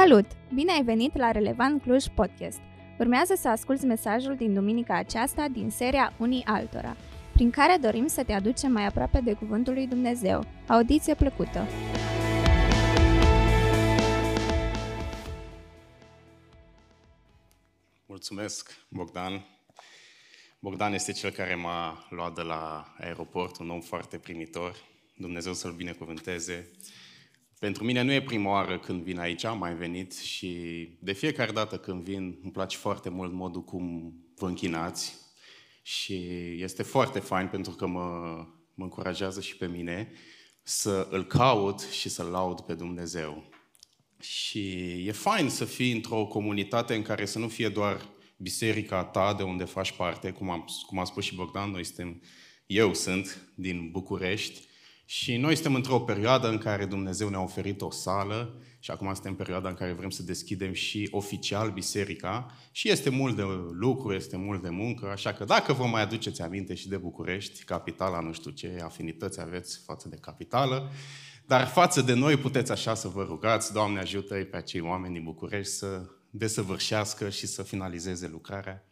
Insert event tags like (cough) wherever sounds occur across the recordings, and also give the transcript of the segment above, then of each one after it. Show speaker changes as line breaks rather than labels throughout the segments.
Salut! Bine ai venit la Relevant Cluj Podcast! Urmează să asculți mesajul din duminica aceasta din seria Unii Altora, prin care dorim să te aducem mai aproape de Cuvântul lui Dumnezeu. Audiție plăcută!
Mulțumesc, Bogdan. Bogdan este cel care m-a luat de la aeroport, un om foarte primitor. Dumnezeu să-l binecuvânteze. Pentru mine nu e prima oară când vin aici, am mai venit și de fiecare dată când vin îmi place foarte mult modul cum vă închinați și este foarte fain pentru că mă, mă încurajează și pe mine să îl caut și să-l laud pe Dumnezeu. Și e fain să fii într-o comunitate în care să nu fie doar biserica ta de unde faci parte, cum, am, cum a spus și Bogdan, noi suntem, eu sunt din București, și noi suntem într-o perioadă în care Dumnezeu ne-a oferit o sală și acum suntem în perioada în care vrem să deschidem și oficial biserica și este mult de lucru, este mult de muncă, așa că dacă vă mai aduceți aminte și de București, capitala, nu știu ce afinități aveți față de capitală, dar față de noi puteți așa să vă rugați, Doamne ajută-i pe acei oameni din București să desăvârșească și să finalizeze lucrarea.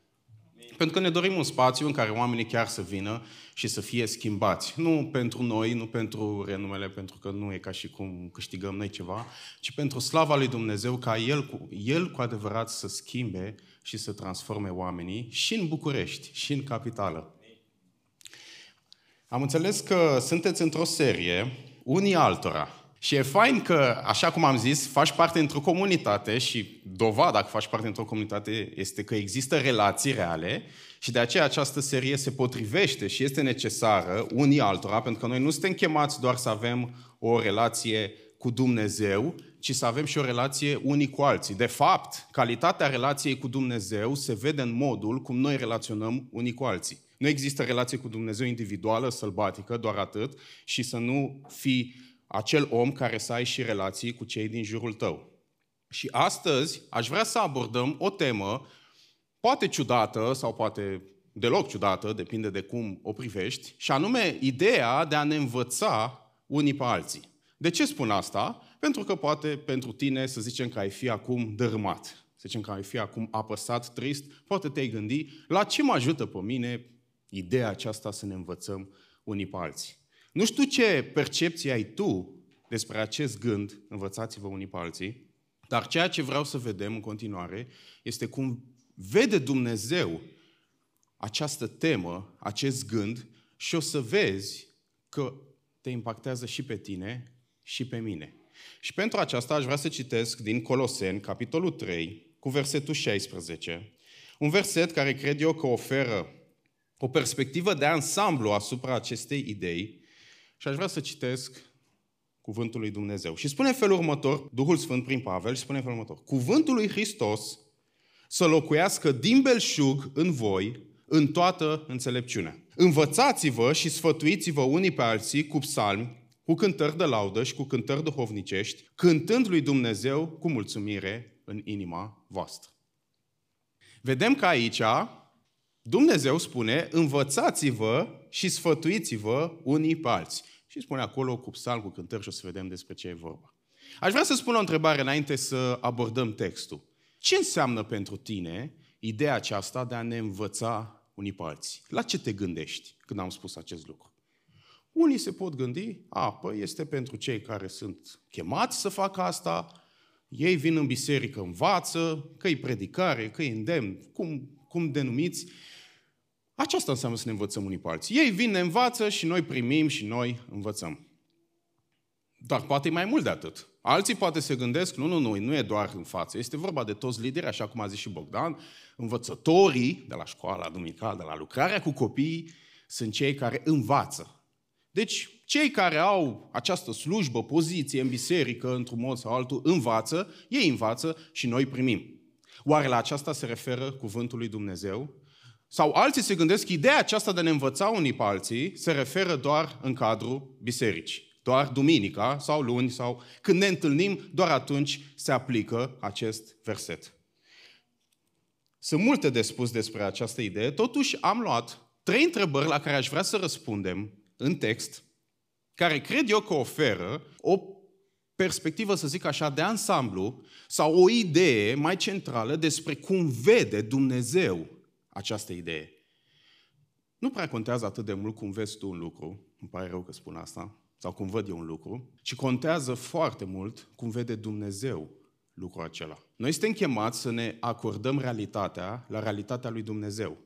Pentru că ne dorim un spațiu în care oamenii chiar să vină și să fie schimbați. Nu pentru noi, nu pentru renumele, pentru că nu e ca și cum câștigăm noi ceva, ci pentru slava lui Dumnezeu ca El cu, El cu adevărat să schimbe și să transforme oamenii și în București, și în capitală. Am înțeles că sunteți într-o serie, unii altora, și e fain că, așa cum am zis, faci parte într-o comunitate și dovada că faci parte într-o comunitate este că există relații reale și de aceea această serie se potrivește și este necesară unii altora, pentru că noi nu suntem chemați doar să avem o relație cu Dumnezeu, ci să avem și o relație unii cu alții. De fapt, calitatea relației cu Dumnezeu se vede în modul cum noi relaționăm unii cu alții. Nu există relație cu Dumnezeu individuală, sălbatică, doar atât, și să nu fii acel om care să ai și relații cu cei din jurul tău. Și astăzi aș vrea să abordăm o temă, poate ciudată sau poate deloc ciudată, depinde de cum o privești, și anume ideea de a ne învăța unii pe alții. De ce spun asta? Pentru că poate pentru tine să zicem că ai fi acum dărâmat, să zicem că ai fi acum apăsat, trist, poate te-ai gândi la ce mă ajută pe mine ideea aceasta să ne învățăm unii pe alții. Nu știu ce percepție ai tu despre acest gând, învățați-vă unii pe alții, dar ceea ce vreau să vedem în continuare este cum vede Dumnezeu această temă, acest gând și o să vezi că te impactează și pe tine și pe mine. Și pentru aceasta aș vrea să citesc din Coloseni, capitolul 3, cu versetul 16, un verset care cred eu că oferă o perspectivă de ansamblu asupra acestei idei și aș vrea să citesc cuvântul lui Dumnezeu. Și spune în felul următor, Duhul Sfânt prin Pavel, și spune în felul următor. Cuvântul lui Hristos să locuiască din belșug în voi, în toată înțelepciunea. Învățați-vă și sfătuiți-vă unii pe alții cu psalmi, cu cântări de laudă și cu cântări duhovnicești, cântând lui Dumnezeu cu mulțumire în inima voastră. Vedem că aici Dumnezeu spune, învățați-vă și sfătuiți-vă unii pe alții. Și spune acolo cu psalm, cu cântări și o să vedem despre ce e vorba. Aș vrea să spun o întrebare înainte să abordăm textul. Ce înseamnă pentru tine ideea aceasta de a ne învăța unii pe alții? La ce te gândești când am spus acest lucru? Unii se pot gândi, a, păi este pentru cei care sunt chemați să facă asta, ei vin în biserică, învață, că e predicare, că e îndemn, cum, cum denumiți, aceasta înseamnă să ne învățăm unii pe alții. Ei vin, ne învață și noi primim și noi învățăm. Dar poate e mai mult de atât. Alții poate se gândesc, nu, nu, nu, nu e doar în față. Este vorba de toți lideri, așa cum a zis și Bogdan, învățătorii de la școala duminicală, de la lucrarea cu copiii, sunt cei care învață. Deci, cei care au această slujbă, poziție în biserică, într-un mod sau altul, învață, ei învață și noi primim. Oare la aceasta se referă cuvântul lui Dumnezeu? Sau alții se gândesc că ideea aceasta de a ne învăța unii pe alții se referă doar în cadrul bisericii. Doar duminica sau luni sau când ne întâlnim, doar atunci se aplică acest verset. Sunt multe de spus despre această idee, totuși am luat trei întrebări la care aș vrea să răspundem în text, care cred eu că oferă o perspectivă, să zic așa, de ansamblu sau o idee mai centrală despre cum vede Dumnezeu această idee. Nu prea contează atât de mult cum vezi tu un lucru, îmi pare rău că spun asta, sau cum văd eu un lucru, ci contează foarte mult cum vede Dumnezeu lucrul acela. Noi suntem chemați să ne acordăm realitatea la realitatea lui Dumnezeu.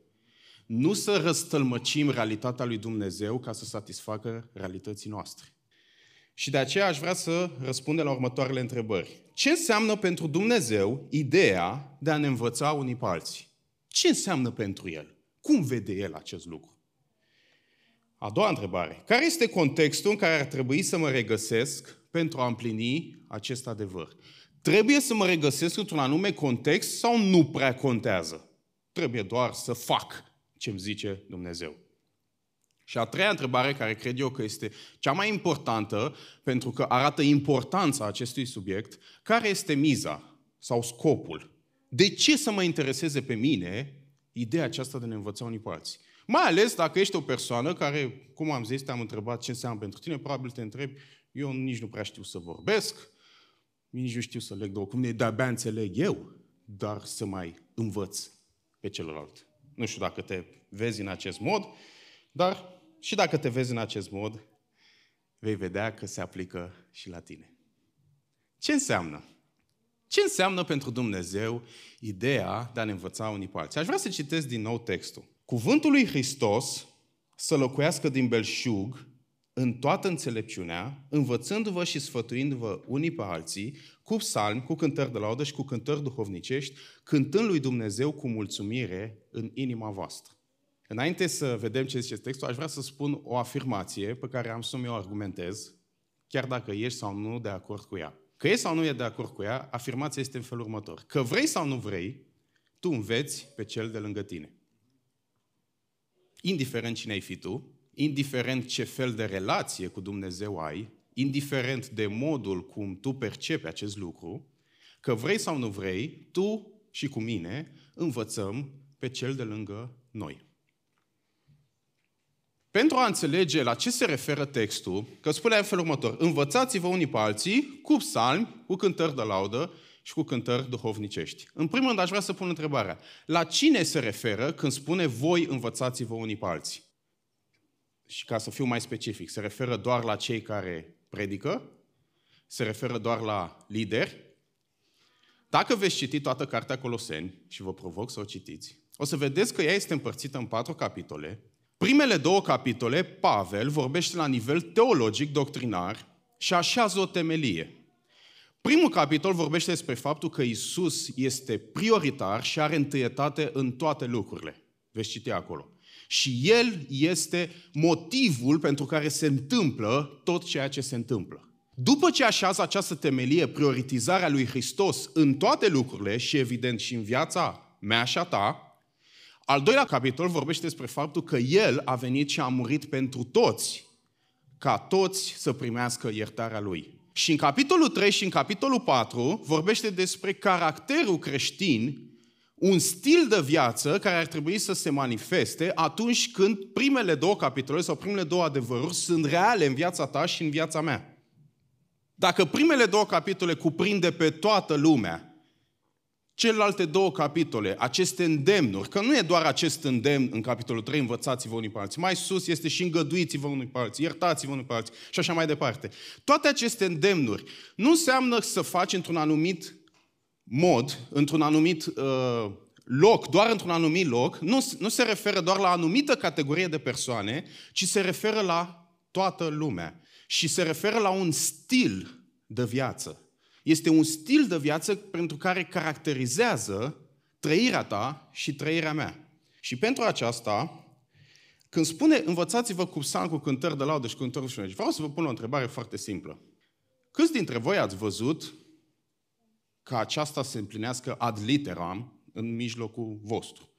Nu să răstălmăcim realitatea lui Dumnezeu ca să satisfacă realității noastre. Și de aceea aș vrea să răspundem la următoarele întrebări. Ce înseamnă pentru Dumnezeu ideea de a ne învăța unii pe alții? Ce înseamnă pentru El? Cum vede El acest lucru? A doua întrebare. Care este contextul în care ar trebui să mă regăsesc pentru a împlini acest adevăr? Trebuie să mă regăsesc într-un anume context sau nu prea contează? Trebuie doar să fac ce îmi zice Dumnezeu. Și a treia întrebare, care cred eu că este cea mai importantă, pentru că arată importanța acestui subiect, care este miza sau scopul? De ce să mă intereseze pe mine ideea aceasta de a ne învăța unii pe alții? Mai ales dacă ești o persoană care, cum am zis, te-am întrebat ce înseamnă pentru tine, probabil te întrebi, eu nici nu prea știu să vorbesc, nici nu știu să leg două cuvinte, de-abia înțeleg eu, dar să mai învăț pe celălalt. Nu știu dacă te vezi în acest mod, dar și dacă te vezi în acest mod, vei vedea că se aplică și la tine. Ce înseamnă? Ce înseamnă pentru Dumnezeu ideea de a ne învăța unii pe alții? Aș vrea să citesc din nou textul. Cuvântul lui Hristos să locuiască din belșug în toată înțelepciunea, învățându-vă și sfătuindu-vă unii pe alții, cu psalmi, cu cântări de laudă și cu cântări duhovnicești, cântând lui Dumnezeu cu mulțumire în inima voastră. Înainte să vedem ce zice textul, aș vrea să spun o afirmație pe care am să mi-o argumentez, chiar dacă ești sau nu de acord cu ea. Că ești sau nu e de acord cu ea, afirmația este în felul următor. Că vrei sau nu vrei, tu înveți pe cel de lângă tine. Indiferent cine ai fi tu, indiferent ce fel de relație cu Dumnezeu ai, indiferent de modul cum tu percepi acest lucru, că vrei sau nu vrei, tu și cu mine învățăm pe cel de lângă noi. Pentru a înțelege la ce se referă textul, că spune în felul următor, învățați-vă unii pe alții cu psalmi, cu cântări de laudă și cu cântări duhovnicești. În primul rând aș vrea să pun întrebarea, la cine se referă când spune voi învățați-vă unii pe alții? Și ca să fiu mai specific, se referă doar la cei care predică? Se referă doar la lideri? Dacă veți citi toată cartea Coloseni, și vă provoc să o citiți, o să vedeți că ea este împărțită în patru capitole. Primele două capitole, Pavel vorbește la nivel teologic, doctrinar și așează o temelie. Primul capitol vorbește despre faptul că Isus este prioritar și are întâietate în toate lucrurile. Veți citi acolo. Și El este motivul pentru care se întâmplă tot ceea ce se întâmplă. După ce așează această temelie, prioritizarea lui Hristos în toate lucrurile și evident și în viața mea și a ta, al doilea capitol vorbește despre faptul că El a venit și a murit pentru toți, ca toți să primească iertarea Lui. Și în capitolul 3 și în capitolul 4 vorbește despre caracterul creștin un stil de viață care ar trebui să se manifeste atunci când primele două capitole sau primele două adevăruri sunt reale în viața ta și în viața mea. Dacă primele două capitole cuprinde pe toată lumea, celelalte două capitole, aceste îndemnuri, că nu e doar acest îndemn în capitolul 3, învățați-vă unii pe alții, mai sus este și îngăduiți-vă unii pe alții, iertați-vă unii pe alții și așa mai departe. Toate aceste îndemnuri nu înseamnă să faci într-un anumit mod, într-un anumit uh, loc, doar într-un anumit loc, nu, nu se referă doar la anumită categorie de persoane, ci se referă la toată lumea. Și se referă la un stil de viață. Este un stil de viață pentru care caracterizează trăirea ta și trăirea mea. Și pentru aceasta, când spune învățați-vă cu psalm, cu cântări de laudă și cu cântări și vreau să vă pun o întrebare foarte simplă. Câți dintre voi ați văzut ca aceasta se împlinească ad literam în mijlocul vostru.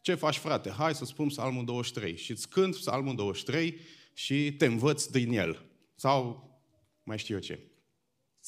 Ce faci, frate? Hai să spun psalmul 23 și îți cânt psalmul 23 și te învăț din el. Sau mai știu eu ce.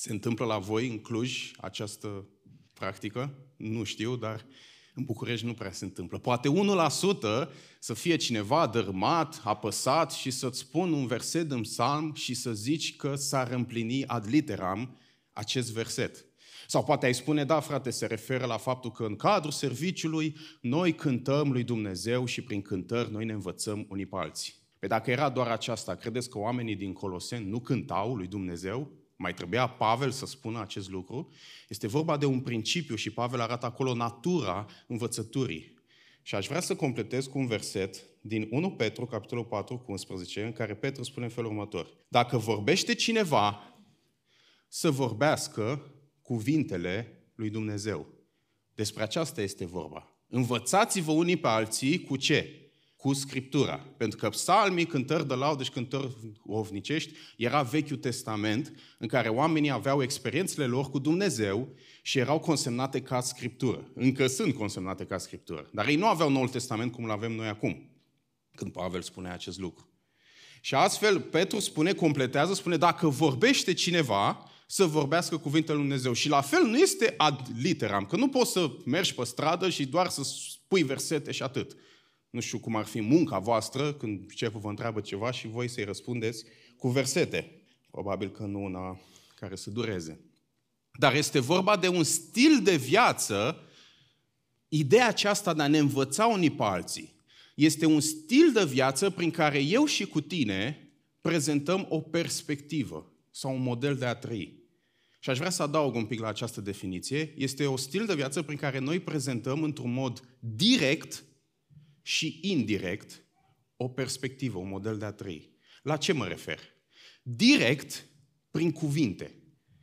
Se întâmplă la voi în Cluj această practică? Nu știu, dar în București nu prea se întâmplă. Poate 1% să fie cineva dărâmat, apăsat și să-ți spun un verset în psalm și să zici că s-ar împlini ad literam acest verset. Sau poate ai spune, da frate, se referă la faptul că în cadrul serviciului noi cântăm lui Dumnezeu și prin cântări noi ne învățăm unii pe alții. Pe dacă era doar aceasta, credeți că oamenii din Coloseni nu cântau lui Dumnezeu? Mai trebuia Pavel să spună acest lucru? Este vorba de un principiu și Pavel arată acolo natura învățăturii. Și aș vrea să completez cu un verset din 1 Petru, capitolul 4, cu 11, în care Petru spune în felul următor. Dacă vorbește cineva, să vorbească cuvintele lui Dumnezeu. Despre aceasta este vorba. Învățați-vă unii pe alții cu ce? Cu Scriptura. Pentru că psalmii, cântări de laudă și cântări ovnicești era Vechiul Testament în care oamenii aveau experiențele lor cu Dumnezeu și erau consemnate ca Scriptură. Încă sunt consemnate ca Scriptură. Dar ei nu aveau Noul Testament cum îl avem noi acum, când Pavel spune acest lucru. Și astfel Petru spune, completează, spune, dacă vorbește cineva, să vorbească cuvintele lui Dumnezeu. Și la fel nu este ad literam, că nu poți să mergi pe stradă și doar să spui versete și atât. Nu știu cum ar fi munca voastră când șeful vă întreabă ceva și voi să-i răspundeți cu versete. Probabil că nu una care să dureze. Dar este vorba de un stil de viață, ideea aceasta de a ne învăța unii pe alții. Este un stil de viață prin care eu și cu tine prezentăm o perspectivă sau un model de a trăi. Și aș vrea să adaug un pic la această definiție. Este o stil de viață prin care noi prezentăm într-un mod direct și indirect o perspectivă, un model de a trăi. La ce mă refer? Direct, prin cuvinte.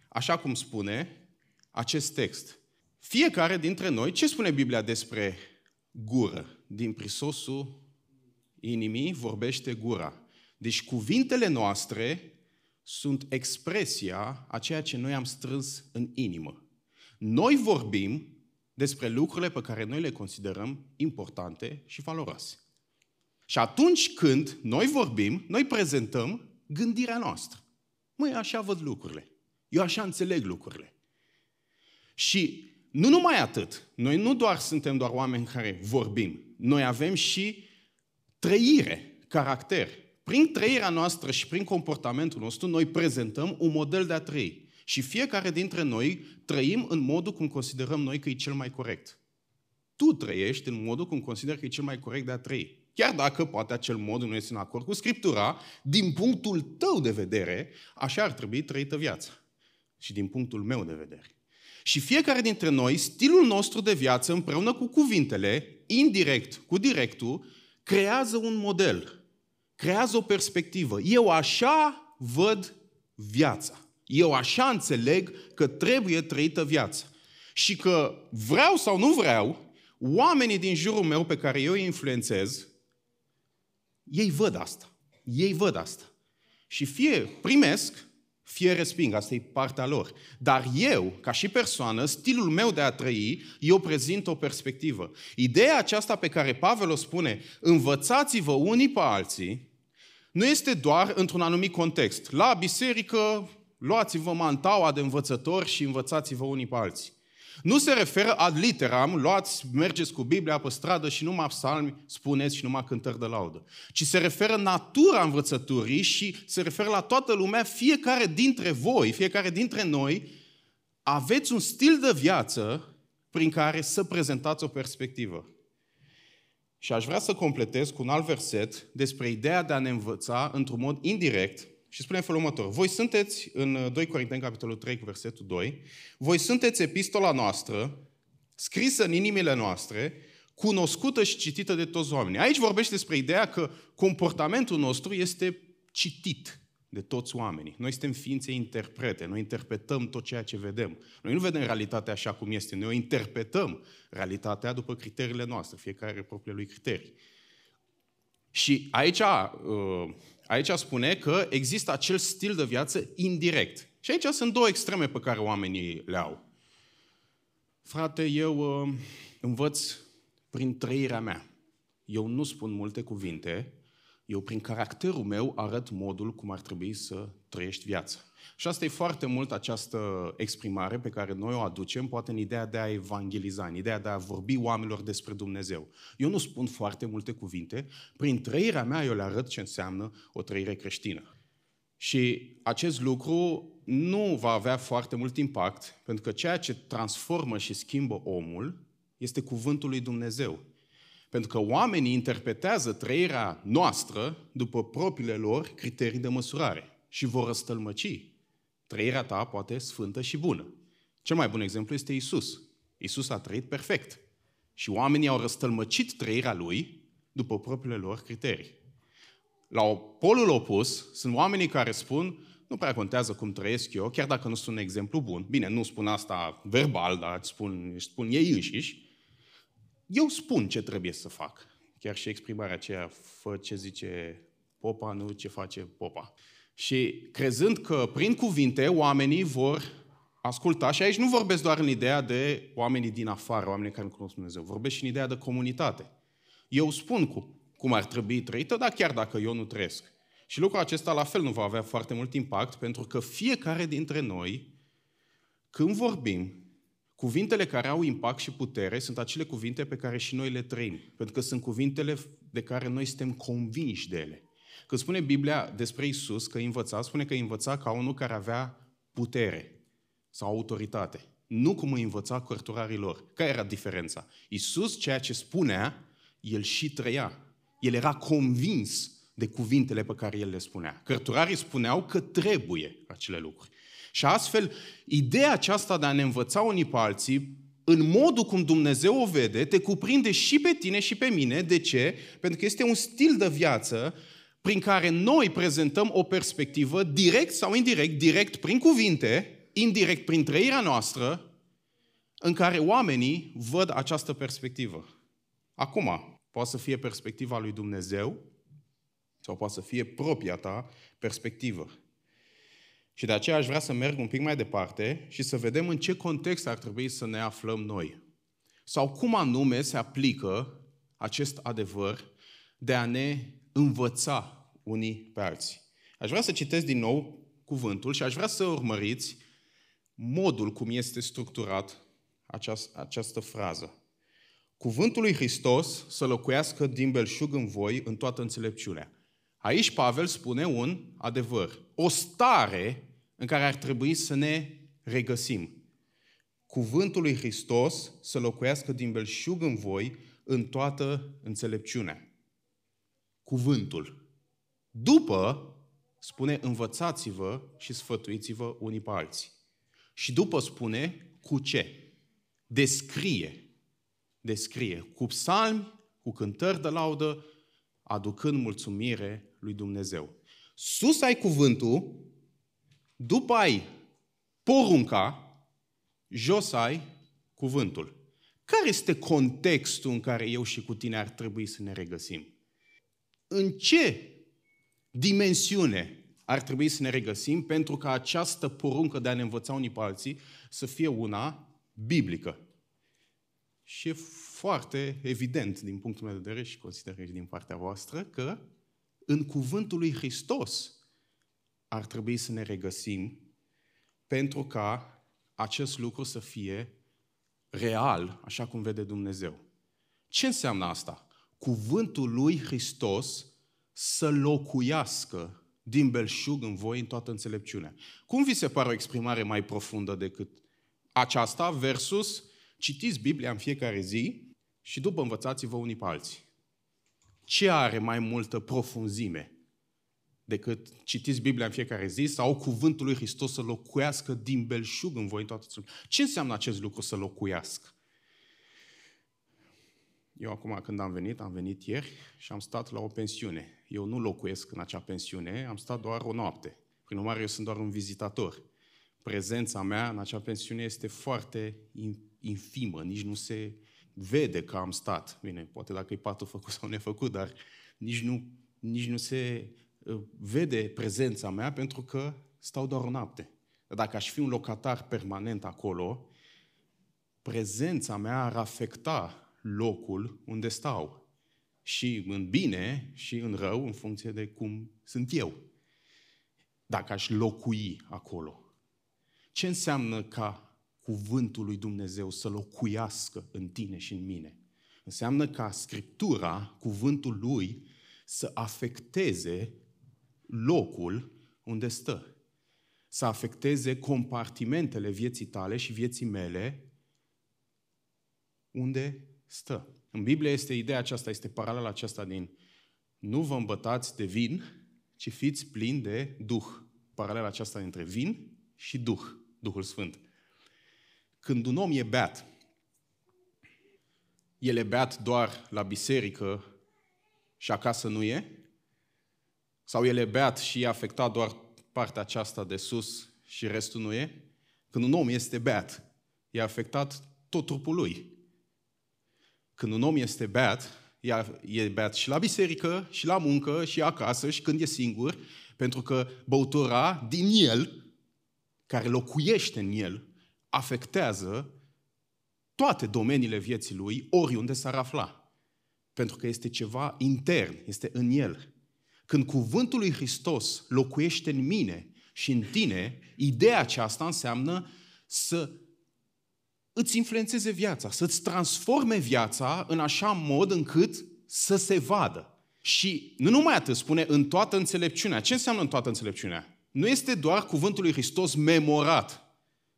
Așa cum spune acest text. Fiecare dintre noi, ce spune Biblia despre gură? Din prisosul inimii vorbește gura. Deci cuvintele noastre sunt expresia a ceea ce noi am strâns în inimă. Noi vorbim despre lucrurile pe care noi le considerăm importante și valoroase. Și atunci când noi vorbim, noi prezentăm gândirea noastră. Măi, așa văd lucrurile. Eu așa înțeleg lucrurile. Și nu numai atât. Noi nu doar suntem doar oameni care vorbim. Noi avem și trăire, caracter. Prin trăirea noastră și prin comportamentul nostru, noi prezentăm un model de a trăi. Și fiecare dintre noi trăim în modul cum considerăm noi că e cel mai corect. Tu trăiești în modul cum consideri că e cel mai corect de a trăi. Chiar dacă poate acel mod nu este în acord cu Scriptura, din punctul tău de vedere, așa ar trebui trăită viața. Și din punctul meu de vedere. Și fiecare dintre noi, stilul nostru de viață, împreună cu cuvintele, indirect cu directul, creează un model creează o perspectivă. Eu așa văd viața. Eu așa înțeleg că trebuie trăită viața. Și că vreau sau nu vreau, oamenii din jurul meu pe care eu îi influențez, ei văd asta. Ei văd asta. Și fie primesc, fie resping, asta e partea lor. Dar eu, ca și persoană, stilul meu de a trăi, eu prezint o perspectivă. Ideea aceasta pe care Pavel o spune, învățați-vă unii pe alții, nu este doar într-un anumit context. La biserică, luați-vă mantaua de învățători și învățați-vă unii pe alții. Nu se referă ad literam, luați, mergeți cu Biblia pe stradă și numai psalmi spuneți și numai cântări de laudă. Ci se referă natura învățăturii și se referă la toată lumea, fiecare dintre voi, fiecare dintre noi, aveți un stil de viață prin care să prezentați o perspectivă. Și aș vrea să completez cu un alt verset despre ideea de a ne învăța într-un mod indirect și spune în felul următor. Voi sunteți, în 2 Corinteni, capitolul 3, cu versetul 2, voi sunteți epistola noastră, scrisă în inimile noastre, cunoscută și citită de toți oamenii. Aici vorbește despre ideea că comportamentul nostru este citit de toți oamenii. Noi suntem ființe interprete, noi interpretăm tot ceea ce vedem. Noi nu vedem realitatea așa cum este, noi o interpretăm realitatea după criteriile noastre, fiecare are propriile lui criterii. Și aici, uh, aici spune că există acel stil de viață indirect. Și aici sunt două extreme pe care oamenii le au. Frate, eu uh, învăț prin trăirea mea. Eu nu spun multe cuvinte, Eu, prin caracterul meu, arăt modul cum ar trebui să trăiești viața. Și asta e foarte mult această exprimare pe care noi o aducem, poate în ideea de a evangeliza, în ideea de a vorbi oamenilor despre Dumnezeu. Eu nu spun foarte multe cuvinte, prin trăirea mea eu le arăt ce înseamnă o trăire creștină. Și acest lucru nu va avea foarte mult impact, pentru că ceea ce transformă și schimbă omul este cuvântul lui Dumnezeu. Pentru că oamenii interpretează trăirea noastră după propriile lor criterii de măsurare și vor răstălmăci trăirea ta poate sfântă și bună. Cel mai bun exemplu este Isus. Isus a trăit perfect. Și oamenii au răstălmăcit trăirea lui după propriile lor criterii. La polul opus sunt oamenii care spun nu prea contează cum trăiesc eu, chiar dacă nu sunt un exemplu bun. Bine, nu spun asta verbal, dar îți spun, își spun ei înșiși. Eu spun ce trebuie să fac. Chiar și exprimarea aceea, fă ce zice popa, nu ce face popa. Și crezând că prin cuvinte oamenii vor asculta, și aici nu vorbesc doar în ideea de oamenii din afară, oamenii care nu cunosc Dumnezeu, vorbesc și în ideea de comunitate. Eu spun cu, cum ar trebui trăită, dar chiar dacă eu nu trăiesc. Și lucrul acesta la fel nu va avea foarte mult impact, pentru că fiecare dintre noi, când vorbim, cuvintele care au impact și putere sunt acele cuvinte pe care și noi le trăim. Pentru că sunt cuvintele de care noi suntem convinși de ele. Când spune Biblia despre Isus că învăța, spune că învăța ca unul care avea putere sau autoritate. Nu cum îi învăța cărturarii lor. Care era diferența? Isus, ceea ce spunea, el și trăia. El era convins de cuvintele pe care el le spunea. Cărturarii spuneau că trebuie acele lucruri. Și astfel, ideea aceasta de a ne învăța unii pe alții, în modul cum Dumnezeu o vede, te cuprinde și pe tine și pe mine. De ce? Pentru că este un stil de viață prin care noi prezentăm o perspectivă direct sau indirect, direct prin cuvinte, indirect prin trăirea noastră, în care oamenii văd această perspectivă. Acum, poate să fie perspectiva lui Dumnezeu sau poate să fie propria ta perspectivă. Și de aceea aș vrea să merg un pic mai departe și să vedem în ce context ar trebui să ne aflăm noi. Sau cum anume se aplică acest adevăr de a ne învăța unii pe alții. Aș vrea să citesc din nou cuvântul și aș vrea să urmăriți modul cum este structurat această, această frază. Cuvântul lui Hristos să locuiască din belșug în voi în toată înțelepciunea. Aici Pavel spune un adevăr, o stare în care ar trebui să ne regăsim. Cuvântul lui Hristos să locuiască din belșug în voi în toată înțelepciunea cuvântul. După, spune, învățați-vă și sfătuiți-vă unii pe alții. Și după spune, cu ce? Descrie. Descrie. Cu psalmi, cu cântări de laudă, aducând mulțumire lui Dumnezeu. Sus ai cuvântul, după ai porunca, jos ai cuvântul. Care este contextul în care eu și cu tine ar trebui să ne regăsim? în ce dimensiune ar trebui să ne regăsim pentru ca această poruncă de a ne învăța unii pe alții să fie una biblică. Și e foarte evident din punctul meu de vedere și consider și din partea voastră că în cuvântul lui Hristos ar trebui să ne regăsim pentru ca acest lucru să fie real, așa cum vede Dumnezeu. Ce înseamnă asta? cuvântul lui Hristos să locuiască din belșug în voi în toată înțelepciunea. Cum vi se pare o exprimare mai profundă decât aceasta versus citiți Biblia în fiecare zi și după învățați-vă unii pe alții? Ce are mai multă profunzime decât citiți Biblia în fiecare zi sau cuvântul lui Hristos să locuiască din belșug în voi în toată înțelepciunea? Ce înseamnă acest lucru să locuiască? Eu acum când am venit, am venit ieri și am stat la o pensiune. Eu nu locuiesc în acea pensiune, am stat doar o noapte. Prin urmare, eu sunt doar un vizitator. Prezența mea în acea pensiune este foarte infimă, nici nu se vede că am stat. Bine, poate dacă e patul făcut sau nefăcut, dar nici nu, nici nu se uh, vede prezența mea pentru că stau doar o noapte. Dacă aș fi un locatar permanent acolo, prezența mea ar afecta locul unde stau. și în bine și în rău, în funcție de cum sunt eu. Dacă aș locui acolo. Ce înseamnă ca cuvântul lui Dumnezeu să locuiască în tine și în mine? Înseamnă ca Scriptura, cuvântul lui, să afecteze locul unde stă. Să afecteze compartimentele vieții tale și vieții mele unde stă. În Biblie este ideea aceasta, este paralela aceasta din nu vă îmbătați de vin, ci fiți plini de Duh. Paralela aceasta dintre vin și Duh, Duhul Sfânt. Când un om e beat, el e beat doar la biserică și acasă nu e? Sau el e beat și e afectat doar partea aceasta de sus și restul nu e? Când un om este beat, e afectat tot trupul lui. Când un om este beat, e beat și la biserică, și la muncă, și acasă, și când e singur, pentru că băutura din el, care locuiește în el, afectează toate domeniile vieții lui, oriunde s-ar afla. Pentru că este ceva intern, este în el. Când cuvântul lui Hristos locuiește în mine și în tine, ideea aceasta înseamnă să îți influențeze viața, să-ți transforme viața în așa mod încât să se vadă. Și nu numai atât, spune în toată înțelepciunea. Ce înseamnă în toată înțelepciunea? Nu este doar cuvântul lui Hristos memorat.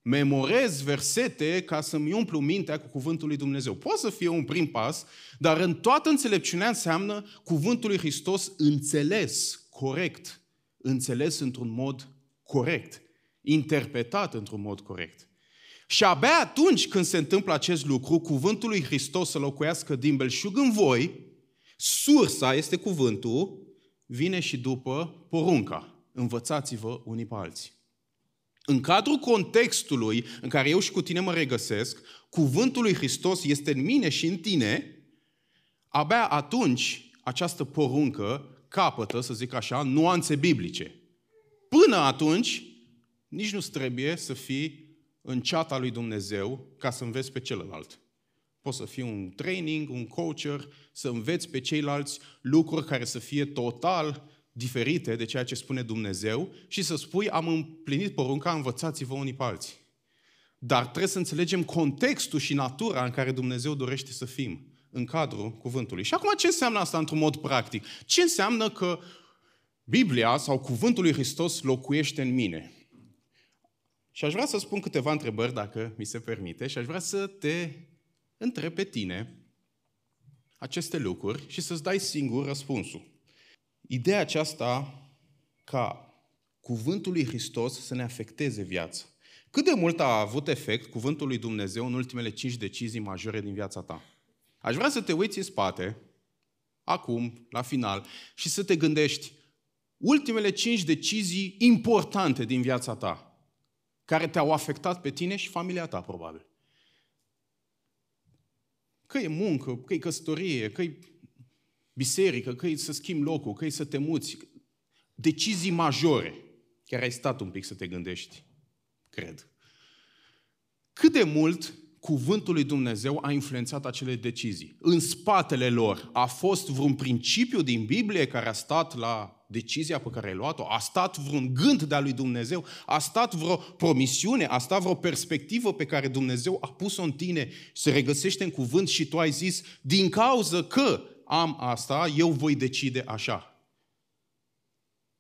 Memorez versete ca să-mi umplu mintea cu cuvântul lui Dumnezeu. Poate să fie un prim pas, dar în toată înțelepciunea înseamnă cuvântul lui Hristos înțeles corect, înțeles într-un mod corect, interpretat într-un mod corect. Și abia atunci când se întâmplă acest lucru, cuvântul lui Hristos să locuiască din belșug în voi, sursa este cuvântul, vine și după porunca. Învățați-vă unii pe alții. În cadrul contextului în care eu și cu tine mă regăsesc, cuvântul lui Hristos este în mine și în tine, abia atunci această poruncă capătă, să zic așa, nuanțe biblice. Până atunci, nici nu trebuie să fii în ceata lui Dumnezeu ca să înveți pe celălalt. Poți să fii un training, un coacher, să înveți pe ceilalți lucruri care să fie total diferite de ceea ce spune Dumnezeu și să spui, am împlinit porunca, învățați-vă unii pe alții. Dar trebuie să înțelegem contextul și natura în care Dumnezeu dorește să fim în cadrul cuvântului. Și acum ce înseamnă asta într-un mod practic? Ce înseamnă că Biblia sau cuvântul lui Hristos locuiește în mine? Și aș vrea să spun câteva întrebări, dacă mi se permite, și aș vrea să te întreb pe tine aceste lucruri și să-ți dai singur răspunsul. Ideea aceasta ca cuvântul lui Hristos să ne afecteze viața. Cât de mult a avut efect cuvântul lui Dumnezeu în ultimele cinci decizii majore din viața ta? Aș vrea să te uiți în spate, acum, la final, și să te gândești ultimele cinci decizii importante din viața ta care te-au afectat pe tine și familia ta, probabil. Că e muncă, că e căsătorie, că e biserică, că e să schimbi locul, că e să te muți. Decizii majore. Chiar ai stat un pic să te gândești, cred. Cât de mult cuvântul lui Dumnezeu a influențat acele decizii. În spatele lor a fost vreun principiu din Biblie care a stat la decizia pe care ai luat-o? A stat vreun gând de-a lui Dumnezeu? A stat vreo promisiune? A stat vreo perspectivă pe care Dumnezeu a pus-o în tine și se regăsește în cuvânt și tu ai zis, din cauză că am asta, eu voi decide așa.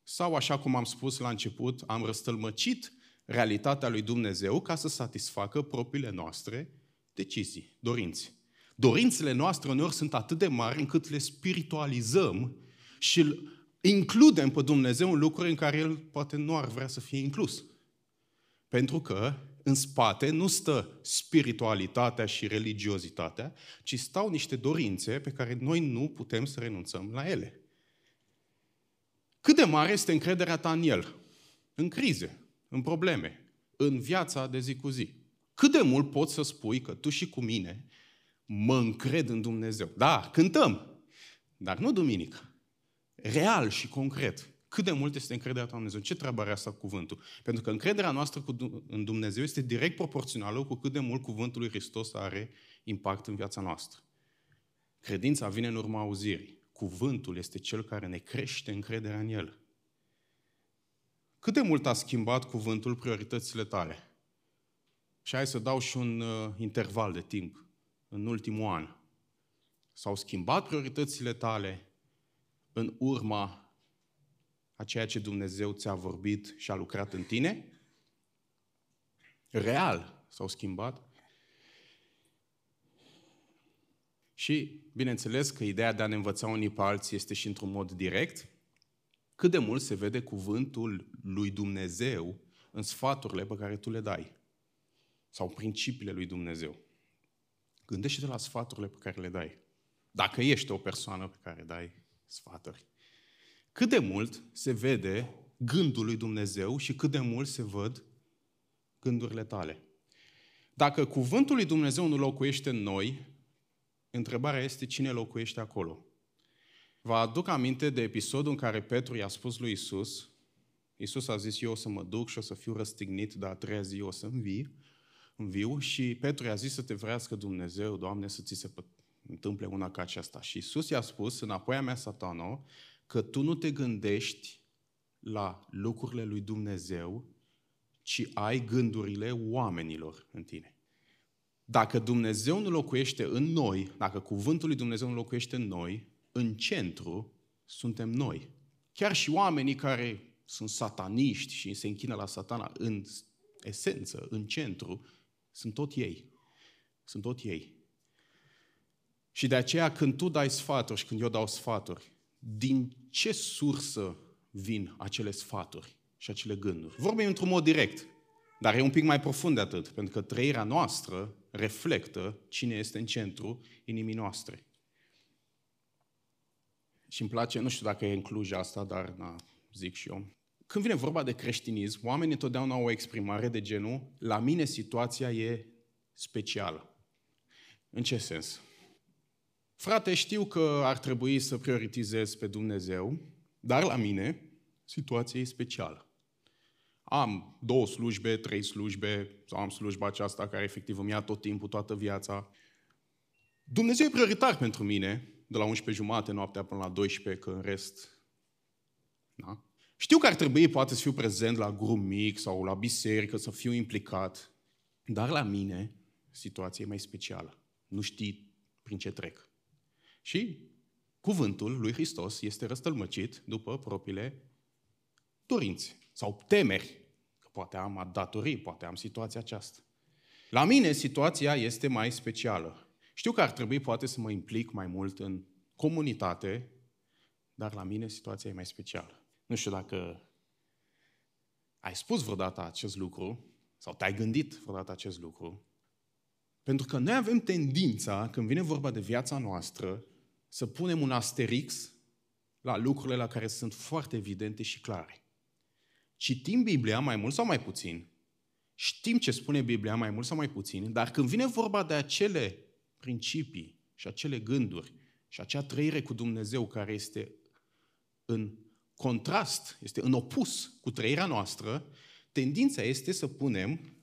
Sau așa cum am spus la început, am răstălmăcit realitatea lui Dumnezeu ca să satisfacă propriile noastre decizii, dorințe. Dorințele noastre uneori sunt atât de mari încât le spiritualizăm și îl includem pe Dumnezeu în lucruri în care El poate nu ar vrea să fie inclus. Pentru că în spate nu stă spiritualitatea și religiozitatea, ci stau niște dorințe pe care noi nu putem să renunțăm la ele. Cât de mare este încrederea ta în El? În crize, în probleme, în viața de zi cu zi. Cât de mult poți să spui că tu și cu mine mă încred în Dumnezeu? Da, cântăm, dar nu duminică. Real și concret. Cât de mult este încrederea ta în Dumnezeu? Ce treabă are asta cu cuvântul? Pentru că încrederea noastră în Dumnezeu este direct proporțională cu cât de mult cuvântul lui Hristos are impact în viața noastră. Credința vine în urma auzirii. cuvântul este cel care ne crește încrederea în el. Cât de mult a schimbat cuvântul prioritățile tale? Și hai să dau și un uh, interval de timp. În ultimul an. S-au schimbat prioritățile tale în urma a ceea ce Dumnezeu ți-a vorbit și a lucrat în tine? Real s-au schimbat? Și, bineînțeles, că ideea de a ne învăța unii pe alții este și într-un mod direct. Cât de mult se vede cuvântul lui Dumnezeu în sfaturile pe care tu le dai. Sau principiile lui Dumnezeu. Gândește-te la sfaturile pe care le dai. Dacă ești o persoană pe care dai sfaturi. Cât de mult se vede gândul lui Dumnezeu și cât de mult se văd gândurile tale. Dacă cuvântul lui Dumnezeu nu locuiește în noi, Întrebarea este cine locuiește acolo. Vă aduc aminte de episodul în care Petru i-a spus lui Isus, Isus a zis, eu o să mă duc și o să fiu răstignit, dar a treia zi o să învii, înviu și Petru i-a zis să te vrească Dumnezeu, Doamne, să ți se întâmple una ca aceasta. Și Isus i-a spus, înapoi a mea, satano, că tu nu te gândești la lucrurile lui Dumnezeu, ci ai gândurile oamenilor în tine. Dacă Dumnezeu nu locuiește în noi, dacă cuvântul lui Dumnezeu nu locuiește în noi, în centru suntem noi. Chiar și oamenii care sunt sataniști și se închină la satana, în esență, în centru, sunt tot ei. Sunt tot ei. Și de aceea când tu dai sfaturi și când eu dau sfaturi, din ce sursă vin acele sfaturi și acele gânduri? Vorbim într-un mod direct, dar e un pic mai profund de atât, pentru că trăirea noastră reflectă cine este în centru inimii noastre. Și îmi place, nu știu dacă e în Cluj asta, dar na, zic și eu. Când vine vorba de creștinism, oamenii întotdeauna au o exprimare de genul, la mine situația e specială. În ce sens? Frate, știu că ar trebui să prioritizez pe Dumnezeu, dar la mine situația e specială am două slujbe, trei slujbe, sau am slujba aceasta care efectiv îmi ia tot timpul, toată viața. Dumnezeu e prioritar pentru mine, de la 11 jumate noaptea până la 12, că în rest... Da? Știu că ar trebui poate să fiu prezent la grup mic sau la biserică, să fiu implicat, dar la mine situația e mai specială. Nu știi prin ce trec. Și cuvântul lui Hristos este răstălmăcit după propriile dorințe sau temeri, că poate am datorii, poate am situația aceasta. La mine situația este mai specială. Știu că ar trebui poate să mă implic mai mult în comunitate, dar la mine situația e mai specială. Nu știu dacă ai spus vreodată acest lucru sau te-ai gândit vreodată acest lucru, pentru că noi avem tendința, când vine vorba de viața noastră, să punem un asterix la lucrurile la care sunt foarte evidente și clare. Citim Biblia mai mult sau mai puțin, știm ce spune Biblia mai mult sau mai puțin, dar când vine vorba de acele principii și acele gânduri și acea trăire cu Dumnezeu care este în contrast, este în opus cu trăirea noastră, tendința este să punem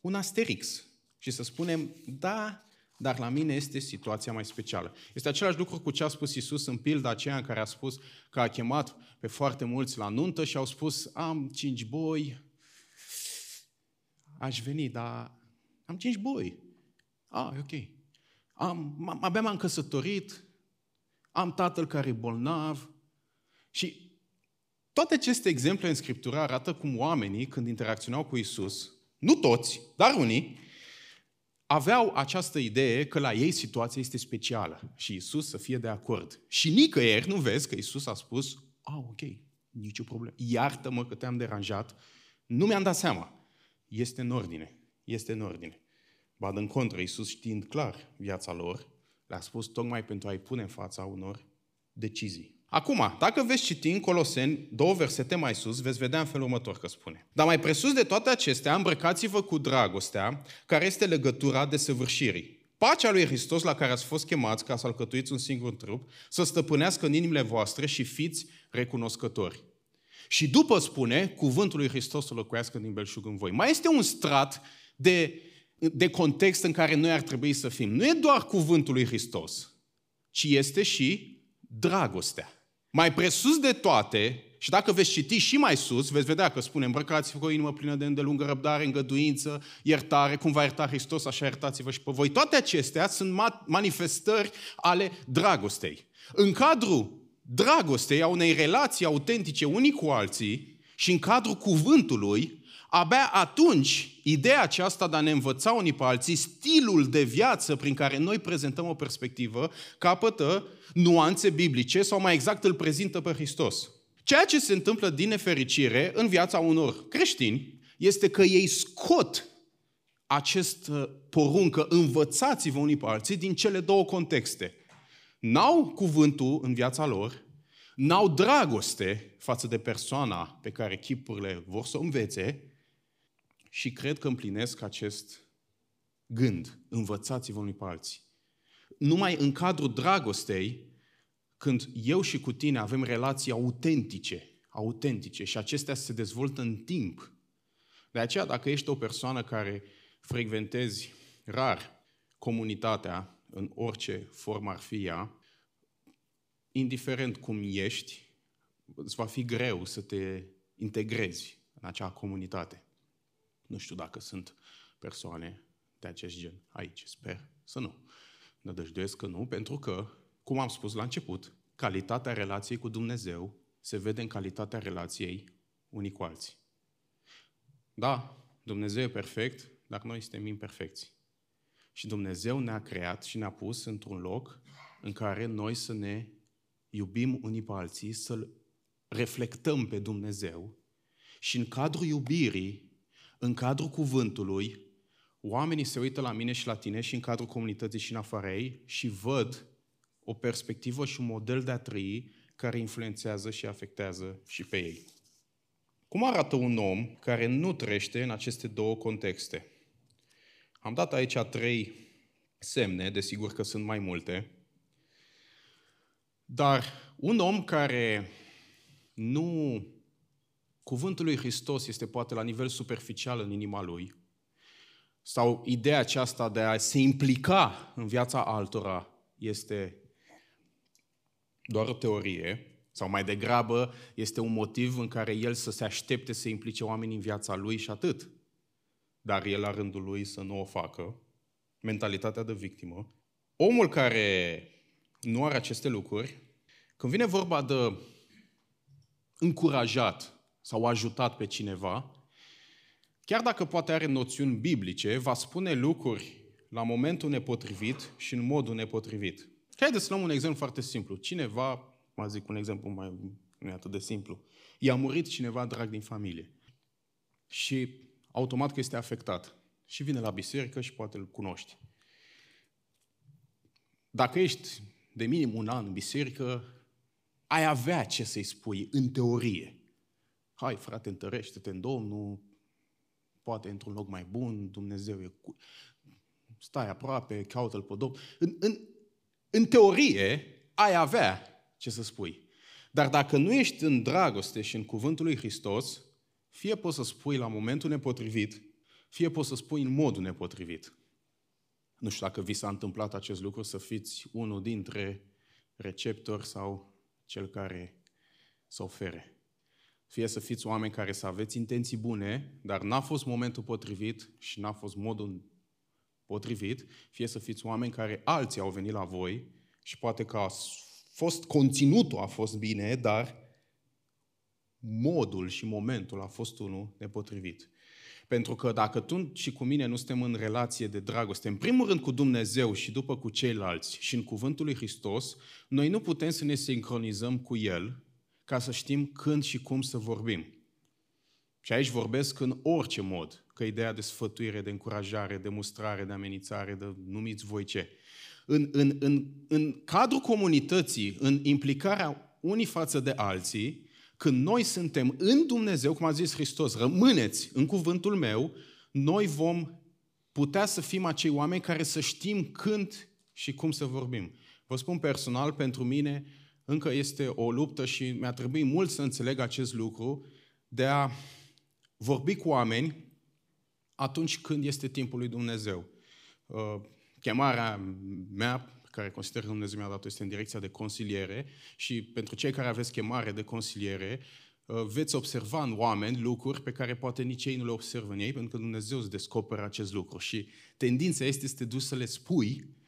un asterix și să spunem, da, dar la mine este situația mai specială. Este același lucru cu ce a spus Isus în pilda aceea în care a spus că a chemat pe foarte mulți la nuntă și au spus, am cinci boi, aș veni, dar am cinci boi. Ah, ok. Am, abia m-am căsătorit, am tatăl care e bolnav. Și toate aceste exemple în Scriptură arată cum oamenii, când interacționau cu Isus, nu toți, dar unii, aveau această idee că la ei situația este specială și Isus să fie de acord. Și nicăieri nu vezi că Isus a spus, a, ah, ok, nicio problemă, iartă-mă că te-am deranjat, nu mi-am dat seama. Este în ordine, este în ordine. Ba în contră, Isus știind clar viața lor, le-a spus tocmai pentru a-i pune în fața unor decizii. Acum, dacă veți citi în Coloseni, două versete mai sus, veți vedea în felul următor că spune. Dar mai presus de toate acestea, îmbrăcați-vă cu dragostea, care este legătura de săvârșirii. Pacea lui Hristos la care ați fost chemați ca să alcătuiți un singur trup, să stăpânească în inimile voastre și fiți recunoscători. Și după spune, cuvântul lui Hristos să locuiască din belșug în voi. Mai este un strat de, de context în care noi ar trebui să fim. Nu e doar cuvântul lui Hristos, ci este și dragostea. Mai presus de toate, și dacă veți citi și mai sus, veți vedea că spune îmbrăcați-vă cu o inimă plină de îndelungă răbdare, îngăduință, iertare, cum va ierta Hristos, așa iertați-vă și pe voi. Toate acestea sunt manifestări ale dragostei. În cadrul dragostei, a unei relații autentice unii cu alții și în cadrul cuvântului, Abia atunci, ideea aceasta de a ne învăța unii pe alții, stilul de viață prin care noi prezentăm o perspectivă, capătă nuanțe biblice sau mai exact îl prezintă pe Hristos. Ceea ce se întâmplă din nefericire în viața unor creștini este că ei scot acest uh, poruncă, învățați-vă unii pe alții, din cele două contexte. N-au cuvântul în viața lor, n-au dragoste față de persoana pe care chipurile vor să o învețe și cred că împlinesc acest gând. Învățați-vă unii pe alții. Numai în cadrul dragostei, când eu și cu tine avem relații autentice, autentice și acestea se dezvoltă în timp. De aceea, dacă ești o persoană care frecventezi rar comunitatea, în orice formă ar fi ea, indiferent cum ești, îți va fi greu să te integrezi în acea comunitate. Nu știu dacă sunt persoane de acest gen aici, sper să nu. Nădăjduiesc că nu, pentru că, cum am spus la început, calitatea relației cu Dumnezeu se vede în calitatea relației unii cu alții. Da, Dumnezeu e perfect, dar noi suntem imperfecți. Și Dumnezeu ne-a creat și ne-a pus într-un loc în care noi să ne iubim unii pe alții, să-L reflectăm pe Dumnezeu și în cadrul iubirii în cadrul cuvântului, oamenii se uită la mine și la tine și în cadrul comunității și în afara ei și văd o perspectivă și un model de a trăi care influențează și afectează și pe ei. Cum arată un om care nu trăiește în aceste două contexte? Am dat aici trei semne, desigur că sunt mai multe, dar un om care nu Cuvântul lui Hristos este poate la nivel superficial în inima lui, sau ideea aceasta de a se implica în viața altora este doar o teorie, sau mai degrabă este un motiv în care el să se aștepte să implice oamenii în viața lui și atât. Dar el la rândul lui să nu o facă, mentalitatea de victimă. Omul care nu are aceste lucruri, când vine vorba de încurajat sau ajutat pe cineva, chiar dacă poate are noțiuni biblice, va spune lucruri la momentul nepotrivit și în modul nepotrivit. Haideți să luăm un exemplu foarte simplu. Cineva, mă zic un exemplu mai nu e atât de simplu, i-a murit cineva drag din familie și automat că este afectat și vine la biserică și poate îl cunoști. Dacă ești de minim un an în biserică, ai avea ce să-i spui în teorie. Hai, frate, întărește-te în Domnul, poate într-un loc mai bun, Dumnezeu e cu... Stai aproape, caută-L pe Domnul. În, în, în teorie, ai avea ce să spui. Dar dacă nu ești în dragoste și în cuvântul lui Hristos, fie poți să spui la momentul nepotrivit, fie poți să spui în modul nepotrivit. Nu știu dacă vi s-a întâmplat acest lucru, să fiți unul dintre receptori sau cel care să ofere fie să fiți oameni care să aveți intenții bune, dar n-a fost momentul potrivit și n-a fost modul potrivit, fie să fiți oameni care alții au venit la voi și poate că a fost, conținutul a fost bine, dar modul și momentul a fost unul nepotrivit. Pentru că dacă tu și cu mine nu suntem în relație de dragoste, în primul rând cu Dumnezeu și după cu ceilalți și în cuvântul lui Hristos, noi nu putem să ne sincronizăm cu El ca să știm când și cum să vorbim. Și aici vorbesc în orice mod, că ideea de sfătuire, de încurajare, de mustrare, de amenințare, de numiți voi ce. În, în, în, în cadrul comunității, în implicarea unii față de alții, când noi suntem în Dumnezeu, cum a zis Hristos, rămâneți în cuvântul meu, noi vom putea să fim acei oameni care să știm când și cum să vorbim. Vă spun personal, pentru mine, încă este o luptă și mi-a trebuit mult să înțeleg acest lucru, de a vorbi cu oameni atunci când este timpul lui Dumnezeu. Uh, chemarea mea care consider că Dumnezeu mi-a dat este în direcția de consiliere și pentru cei care aveți chemare de consiliere, uh, veți observa în oameni lucruri pe care poate nici ei nu le observă în ei, pentru că Dumnezeu îți descoperă acest lucru. Și tendința este să te duci să le spui,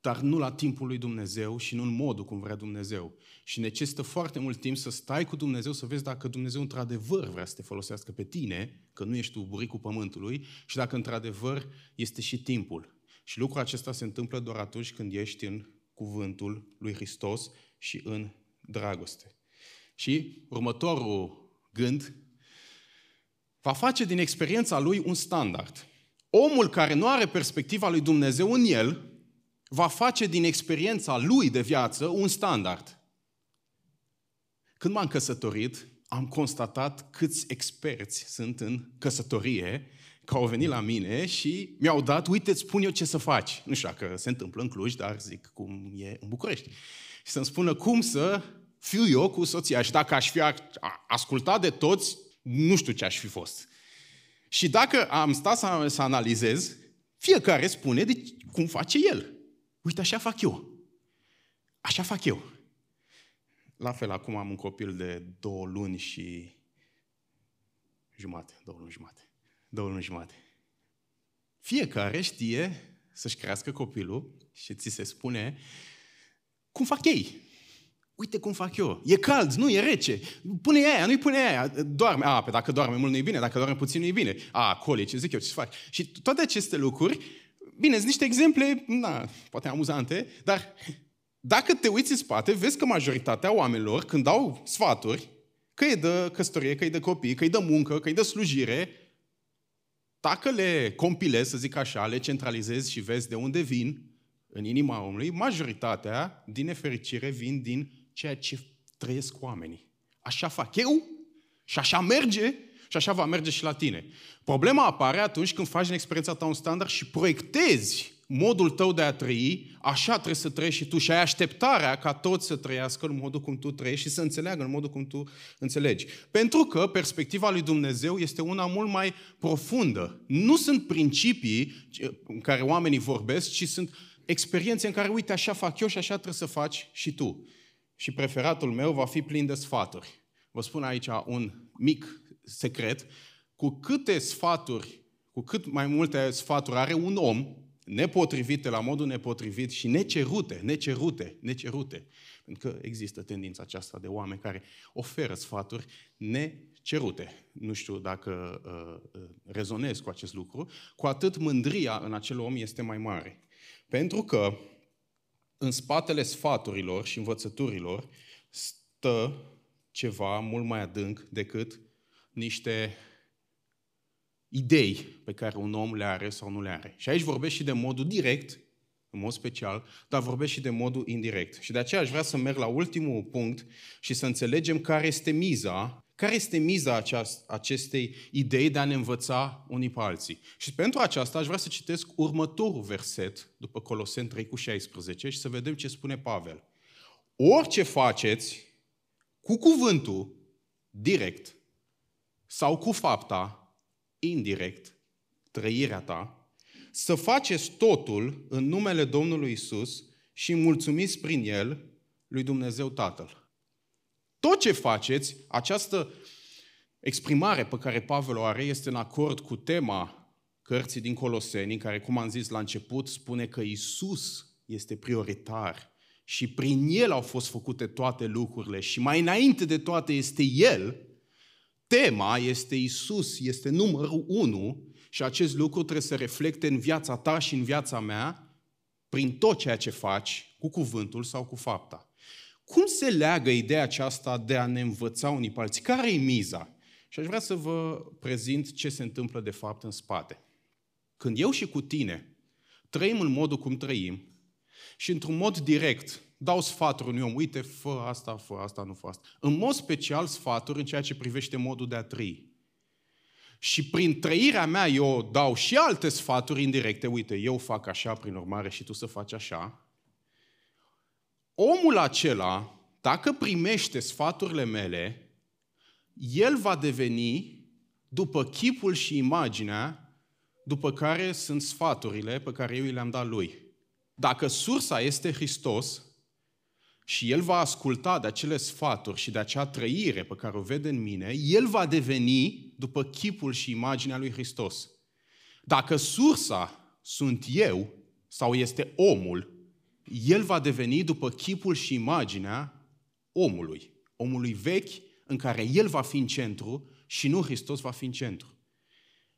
dar nu la timpul lui Dumnezeu și nu în modul cum vrea Dumnezeu. Și necesită foarte mult timp să stai cu Dumnezeu, să vezi dacă Dumnezeu într-adevăr vrea să te folosească pe tine, că nu ești tu buricul pământului, și dacă într-adevăr este și timpul. Și lucrul acesta se întâmplă doar atunci când ești în cuvântul lui Hristos și în dragoste. Și următorul gând va face din experiența lui un standard. Omul care nu are perspectiva lui Dumnezeu în el, va face din experiența lui de viață un standard. Când m-am căsătorit, am constatat câți experți sunt în căsătorie, că au venit la mine și mi-au dat, uite, îți spun eu ce să faci. Nu știu dacă se întâmplă în Cluj, dar zic cum e în București. Și să-mi spună cum să fiu eu cu soția. Și dacă aș fi ascultat de toți, nu știu ce aș fi fost. Și dacă am stat să, să analizez, fiecare spune de cum face el. Uite, așa fac eu. Așa fac eu. La fel, acum am un copil de două luni și jumate, două luni jumate. Două luni jumate. Fiecare știe să-și crească copilul și ți se spune cum fac ei. Uite cum fac eu. E cald, nu, e rece. Pune aia, nu-i pune aia. Doarme. A, pe dacă doarme mult nu-i bine, dacă doarme puțin nu-i bine. A, coli, ce zic eu, ce fac? Și toate aceste lucruri Bine, sunt niște exemple, na, poate amuzante, dar dacă te uiți în spate, vezi că majoritatea oamenilor, când dau sfaturi, că e de căsătorie, că e de copii, că e de muncă, că e de slujire, dacă le compilezi, să zic așa, le centralizezi și vezi de unde vin în inima omului, majoritatea, din nefericire, vin din ceea ce trăiesc oamenii. Așa fac eu și așa merge și așa va merge și la tine. Problema apare atunci când faci în experiența ta un standard și proiectezi modul tău de a trăi, așa trebuie să trăiești și tu și ai așteptarea ca toți să trăiască în modul cum tu trăiești și să înțeleagă în modul cum tu înțelegi. Pentru că perspectiva lui Dumnezeu este una mult mai profundă. Nu sunt principii în care oamenii vorbesc, ci sunt experiențe în care, uite, așa fac eu și așa trebuie să faci și tu. Și preferatul meu va fi plin de sfaturi. Vă spun aici un mic secret, cu câte sfaturi, cu cât mai multe sfaturi are un om, nepotrivite la modul nepotrivit și necerute, necerute, necerute. Pentru că există tendința aceasta de oameni care oferă sfaturi necerute. Nu știu dacă uh, uh rezonez cu acest lucru, cu atât mândria în acel om este mai mare. Pentru că în spatele sfaturilor și învățăturilor stă ceva mult mai adânc decât niște idei pe care un om le are sau nu le are. Și aici vorbesc și de modul direct, în mod special, dar vorbesc și de modul indirect. Și de aceea aș vrea să merg la ultimul punct și să înțelegem care este miza, care este miza acestei idei de a ne învăța unii pe alții. Și pentru aceasta aș vrea să citesc următorul verset, după Coloseni 3 cu 16, și să vedem ce spune Pavel. Orice faceți cu cuvântul, direct, sau cu fapta, indirect, trăirea ta, să faceți totul în numele Domnului Isus și mulțumiți prin El lui Dumnezeu Tatăl. Tot ce faceți, această exprimare pe care Pavel o are este în acord cu tema cărții din Coloseni, în care, cum am zis la început, spune că Isus este prioritar și prin El au fost făcute toate lucrurile și mai înainte de toate este El, tema este Isus, este numărul unu și acest lucru trebuie să reflecte în viața ta și în viața mea prin tot ceea ce faci, cu cuvântul sau cu fapta. Cum se leagă ideea aceasta de a ne învăța unii pe alții? Care e miza? Și aș vrea să vă prezint ce se întâmplă de fapt în spate. Când eu și cu tine trăim în modul cum trăim și într-un mod direct dau sfaturi unui om, uite, fă asta, fă asta, nu fă asta. În mod special sfaturi în ceea ce privește modul de a trăi. Și prin trăirea mea eu dau și alte sfaturi indirecte, uite, eu fac așa, prin urmare și tu să faci așa. Omul acela, dacă primește sfaturile mele, el va deveni după chipul și imaginea după care sunt sfaturile pe care eu le-am dat lui. Dacă sursa este Hristos și el va asculta de acele sfaturi și de acea trăire pe care o vede în mine, el va deveni după chipul și imaginea lui Hristos. Dacă sursa sunt eu sau este omul, el va deveni după chipul și imaginea omului. Omului vechi în care el va fi în centru și nu Hristos va fi în centru.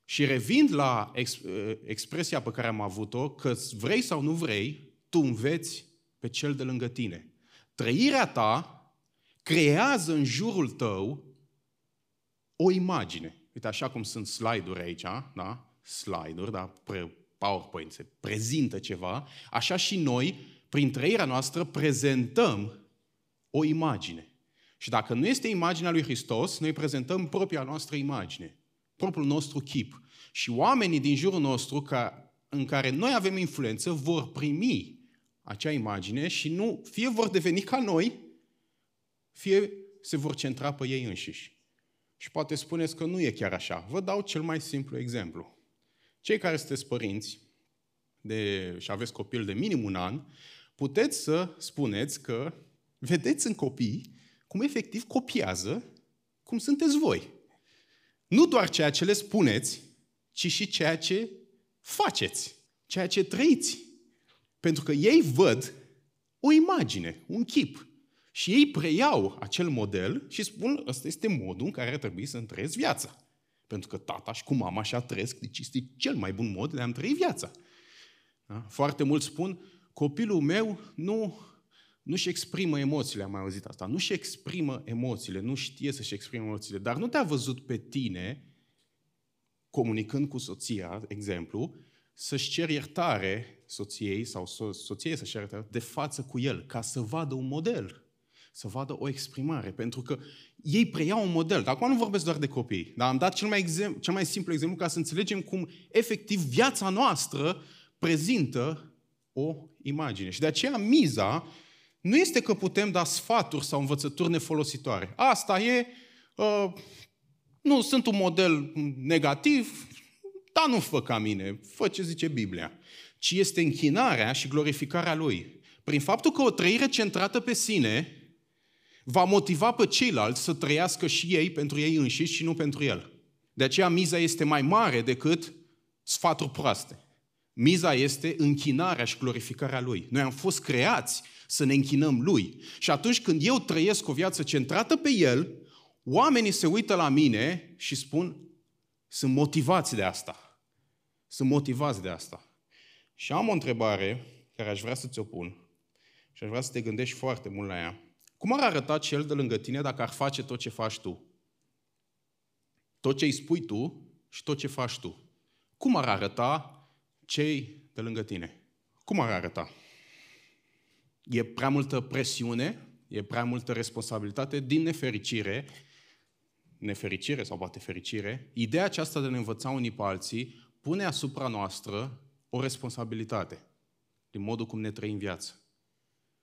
Și revind la ex, expresia pe care am avut-o, că vrei sau nu vrei, tu înveți pe cel de lângă tine. Trăirea ta creează în jurul tău o imagine. Uite, așa cum sunt slide-uri aici, da? Slide-uri, da? PowerPoint, se prezintă ceva, așa și noi, prin trăirea noastră, prezentăm o imagine. Și dacă nu este imaginea lui Hristos, noi prezentăm propria noastră imagine, propriul nostru chip. Și oamenii din jurul nostru ca, în care noi avem influență vor primi acea imagine și nu, fie vor deveni ca noi, fie se vor centra pe ei înșiși. Și poate spuneți că nu e chiar așa. Vă dau cel mai simplu exemplu. Cei care sunteți părinți de, și aveți copil de minim un an, puteți să spuneți că vedeți în copii cum efectiv copiază cum sunteți voi. Nu doar ceea ce le spuneți, ci și ceea ce faceți, ceea ce trăiți. Pentru că ei văd o imagine, un chip. Și ei preiau acel model și spun, ăsta este modul în care ar trebui să trăiesc viața. Pentru că tata și cu mama așa trăiesc, deci este cel mai bun mod de a-mi trăi viața. Da? Foarte mulți spun, copilul meu nu, nu-și exprimă emoțiile, am mai auzit asta, nu-și exprimă emoțiile, nu știe să-și exprime emoțiile, dar nu te-a văzut pe tine, comunicând cu soția, exemplu, să-și cer iertare soției sau so- soției să-și cer iertare de față cu el, ca să vadă un model, să vadă o exprimare, pentru că ei preiau un model. Dar acum nu vorbesc doar de copii, dar am dat cel mai, exem- cel mai simplu exemplu ca să înțelegem cum efectiv viața noastră prezintă o imagine. Și de aceea miza nu este că putem da sfaturi sau învățături nefolositoare. Asta e, uh, nu, sunt un model negativ, dar nu fă ca mine, fă ce zice Biblia. Ci este închinarea și glorificarea Lui. Prin faptul că o trăire centrată pe sine va motiva pe ceilalți să trăiască și ei pentru ei înșiși și nu pentru El. De aceea miza este mai mare decât sfaturi proaste. Miza este închinarea și glorificarea Lui. Noi am fost creați să ne închinăm Lui. Și atunci când eu trăiesc o viață centrată pe El, oamenii se uită la mine și spun, sunt motivați de asta. Sunt motivați de asta. Și am o întrebare care aș vrea să ți-o pun și aș vrea să te gândești foarte mult la ea. Cum ar arăta cel de lângă tine dacă ar face tot ce faci tu? Tot ce îi spui tu și tot ce faci tu. Cum ar arăta cei de lângă tine? Cum ar arăta? E prea multă presiune, e prea multă responsabilitate, din nefericire, nefericire sau poate fericire, ideea aceasta de a ne învăța unii pe alții pune asupra noastră o responsabilitate din modul cum ne trăim viața.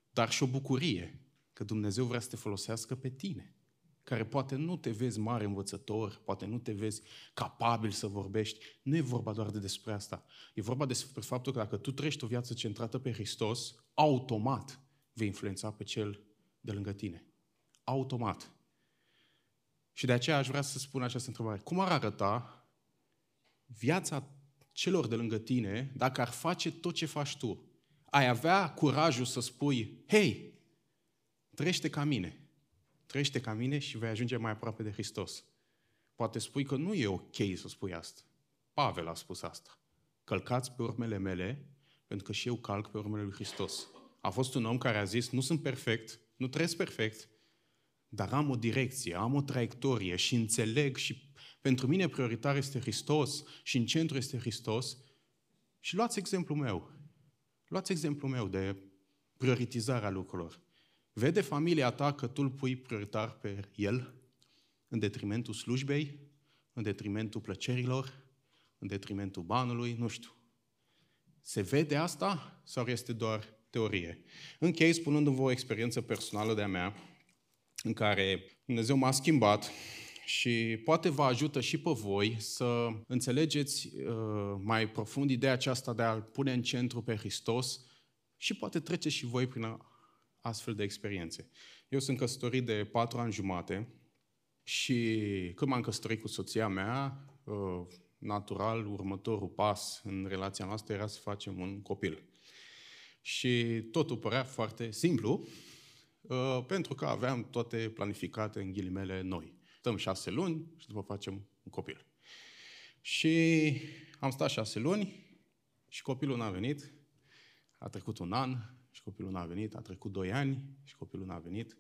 Dar și o bucurie că Dumnezeu vrea să te folosească pe tine, care poate nu te vezi mare învățător, poate nu te vezi capabil să vorbești. Nu e vorba doar de despre asta. E vorba despre faptul că dacă tu trăiești o viață centrată pe Hristos, automat vei influența pe cel de lângă tine. Automat. Și de aceea aș vrea să spun această întrebare. Cum ar arăta viața celor de lângă tine dacă ar face tot ce faci tu? Ai avea curajul să spui, hei, trăiește ca mine. Trăiește ca mine și vei ajunge mai aproape de Hristos. Poate spui că nu e ok să spui asta. Pavel a spus asta. Călcați pe urmele mele, pentru că și eu calc pe urmele lui Hristos. A fost un om care a zis, nu sunt perfect, nu trăiesc perfect, dar am o direcție, am o traiectorie și înțeleg și pentru mine prioritar este Hristos și în centru este Hristos. Și luați exemplul meu. Luați exemplul meu de prioritizarea lucrurilor. Vede familia ta că tu îl pui prioritar pe el în detrimentul slujbei, în detrimentul plăcerilor, în detrimentul banului, nu știu. Se vede asta sau este doar teorie? Închei spunându-vă o experiență personală de-a mea în care Dumnezeu m-a schimbat și poate vă ajută și pe voi să înțelegeți uh, mai profund ideea aceasta de a-L pune în centru pe Hristos Și poate treceți și voi prin astfel de experiențe. Eu sunt căsătorit de patru ani jumate și când m-am căsătorit cu soția mea, uh, natural, următorul pas în relația noastră era să facem un copil. Și totul părea foarte simplu, uh, pentru că aveam toate planificate în ghilimele noi. Stăm șase luni și după facem un copil. Și am stat șase luni și copilul n-a venit. A trecut un an și copilul n-a venit. A trecut doi ani și copilul n-a venit.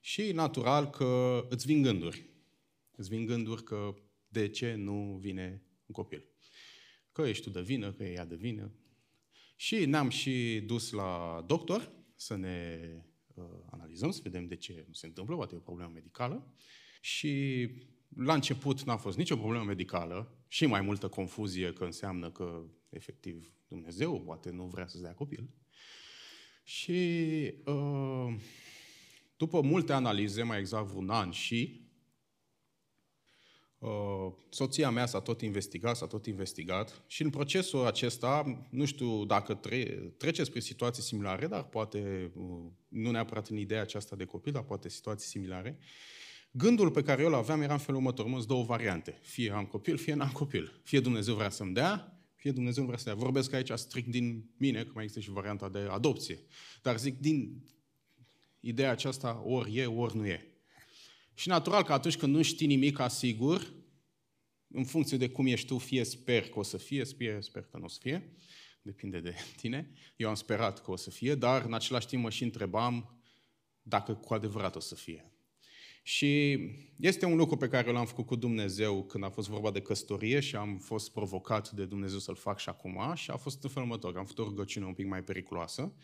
Și natural că îți vin gânduri. Îți vin gânduri că de ce nu vine un copil. Că ești tu de vină, că e ea de vină. Și ne-am și dus la doctor să ne uh, analizăm, să vedem de ce nu se întâmplă, poate e o problemă medicală. Și la început n-a fost nicio problemă medicală și mai multă confuzie că înseamnă că, efectiv, Dumnezeu poate nu vrea să-ți dea copil. Și uh, după multe analize, mai exact un an și, uh, soția mea s-a tot investigat, s-a tot investigat și în procesul acesta, nu știu dacă tre- treceți prin situații similare, dar poate, uh, nu neapărat în ideea aceasta de copil, dar poate situații similare, Gândul pe care eu îl aveam era în felul următor, mă două variante. Fie am copil, fie n-am copil. Fie Dumnezeu vrea să-mi dea, fie Dumnezeu nu vrea să dea. Vorbesc aici strict din mine, că mai există și varianta de adopție. Dar zic din ideea aceasta, ori e, ori nu e. Și natural că atunci când nu știi nimic asigur, în funcție de cum ești tu, fie sper că o să fie, fie sper că nu o să fie, depinde de (laughs) tine. Eu am sperat că o să fie, dar în același timp mă și întrebam dacă cu adevărat o să fie. Și este un lucru pe care l-am făcut cu Dumnezeu când a fost vorba de căsătorie și am fost provocat de Dumnezeu să-l fac și acum și a fost în felul următor. Am făcut o rugăciune un pic mai periculoasă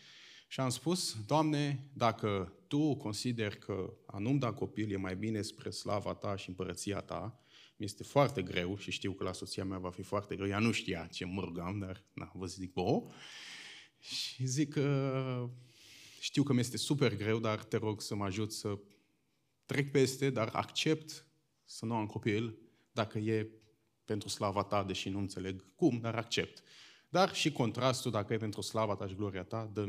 și am spus, Doamne, dacă Tu consideri că a nu-mi da copil e mai bine spre slava Ta și împărăția Ta, mi este foarte greu și știu că la soția mea va fi foarte greu. Ea nu știa ce mă rugam, dar na, vă zic, bo. Și zic că știu că mi este super greu, dar te rog să mă ajut să trec peste, dar accept să nu am copil dacă e pentru slava ta, deși nu înțeleg cum, dar accept. Dar și contrastul, dacă e pentru slava ta și gloria ta, dă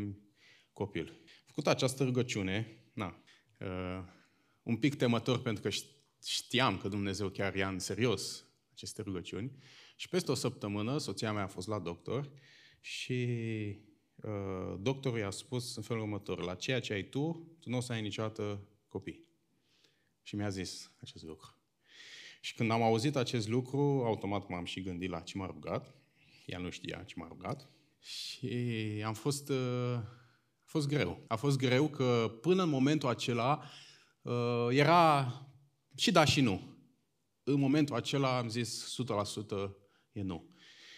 copil. Făcut această rugăciune, na, uh, un pic temător pentru că știam că Dumnezeu chiar ia în serios aceste rugăciuni. Și peste o săptămână, soția mea a fost la doctor și uh, doctorul i-a spus în felul următor, la ceea ce ai tu, tu nu o să ai niciodată copii. Și mi-a zis acest lucru. Și când am auzit acest lucru, automat m-am și gândit la ce m-a rugat. Ea nu știa ce m-a rugat. Și am fost, uh, a fost greu. A fost greu că până în momentul acela uh, era și da și nu. În momentul acela am zis 100% e nu.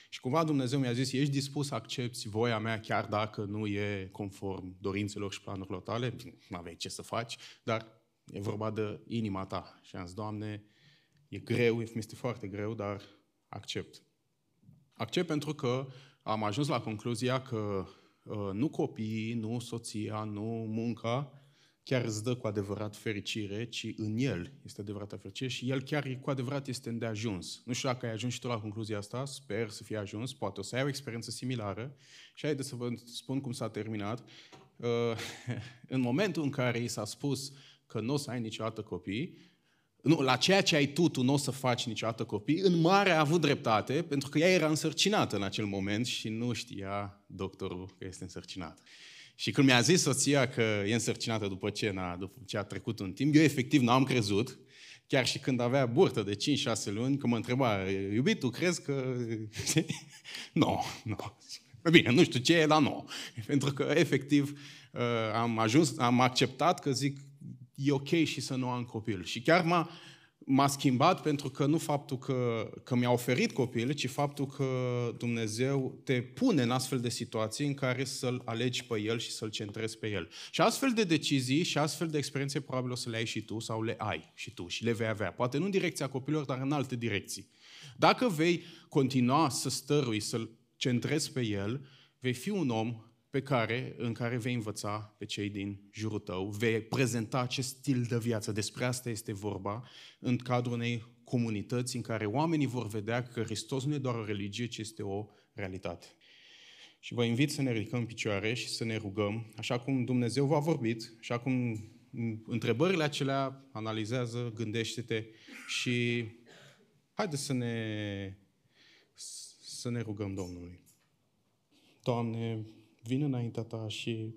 Și cumva Dumnezeu mi-a zis, ești dispus să accepti voia mea chiar dacă nu e conform dorințelor și planurilor tale? Nu aveai ce să faci, dar E vorba de inima ta. Și am zis, Doamne, e greu, mi este foarte greu, dar accept. Accept pentru că am ajuns la concluzia că uh, nu copiii, nu soția, nu munca chiar îți dă cu adevărat fericire, ci în el este adevărată fericire și el chiar cu adevărat este îndeajuns. Nu știu dacă ai ajuns și tu la concluzia asta, sper să fie ajuns, poate o să ai o experiență similară și haideți să vă spun cum s-a terminat. Uh, (laughs) în momentul în care i s-a spus că nu o să ai niciodată copii, nu, la ceea ce ai tu, tu nu o să faci niciodată copii, în mare a avut dreptate, pentru că ea era însărcinată în acel moment și nu știa doctorul că este însărcinată. Și când mi-a zis soția că e însărcinată după ce, na, după ce a trecut un timp, eu efectiv n-am crezut, chiar și când avea burtă de 5-6 luni, că mă întreba, iubit, tu crezi că... (laughs) nu, nu. Bine, nu știu ce e, dar nu. Pentru că, efectiv, uh, am ajuns, am acceptat că zic, e ok și să nu am copil. Și chiar m-a, m-a schimbat pentru că nu faptul că, că mi-a oferit copil, ci faptul că Dumnezeu te pune în astfel de situații în care să-L alegi pe El și să-L centrezi pe El. Și astfel de decizii și astfel de experiențe probabil o să le ai și tu sau le ai și tu și le vei avea. Poate nu în direcția copilor, dar în alte direcții. Dacă vei continua să stărui, să-L centrezi pe El, vei fi un om pe care, în care vei învăța pe cei din jurul tău, vei prezenta acest stil de viață. Despre asta este vorba în cadrul unei comunități în care oamenii vor vedea că Hristos nu e doar o religie, ci este o realitate. Și vă invit să ne ridicăm în picioare și să ne rugăm, așa cum Dumnezeu v-a vorbit, așa cum întrebările acelea analizează, gândește-te și haideți să ne, să ne rugăm Domnului. Doamne, vin înaintea Ta și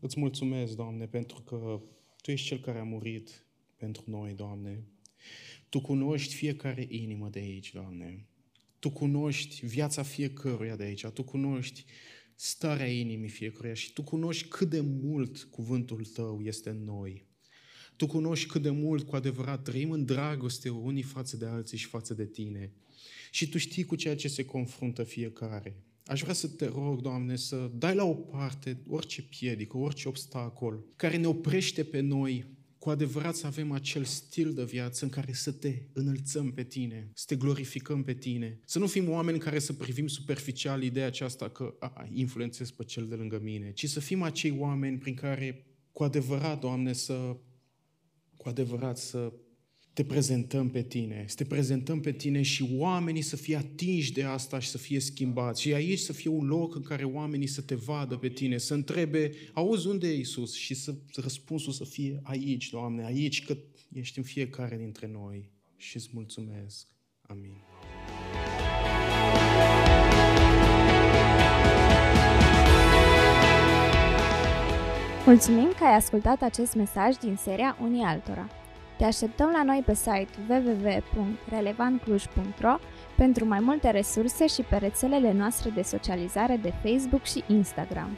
îți mulțumesc, Doamne, pentru că Tu ești Cel care a murit pentru noi, Doamne. Tu cunoști fiecare inimă de aici, Doamne. Tu cunoști viața fiecăruia de aici. Tu cunoști starea inimii fiecăruia și Tu cunoști cât de mult cuvântul Tău este în noi. Tu cunoști cât de mult cu adevărat trăim în dragoste unii față de alții și față de Tine. Și Tu știi cu ceea ce se confruntă fiecare. Aș vrea să te rog, Doamne, să dai la o parte orice piedică, orice obstacol care ne oprește pe noi. Cu adevărat să avem acel stil de viață în care să te înălțăm pe tine, să te glorificăm pe tine, să nu fim oameni care să privim superficial ideea aceasta că a, influențez pe cel de lângă mine, ci să fim acei oameni prin care cu adevărat, Doamne, să cu adevărat să te prezentăm pe tine, să te prezentăm pe tine și oamenii să fie atinși de asta și să fie schimbați. Și aici să fie un loc în care oamenii să te vadă pe tine, să întrebe, auzi unde e Iisus? Și să răspunsul să fie aici, Doamne, aici, că ești în fiecare dintre noi. Și îți mulțumesc. Amin.
Mulțumim că ai ascultat acest mesaj din seria Unii Altora. Te așteptăm la noi pe site www.relevantcluj.ro pentru mai multe resurse și pe rețelele noastre de socializare de Facebook și Instagram.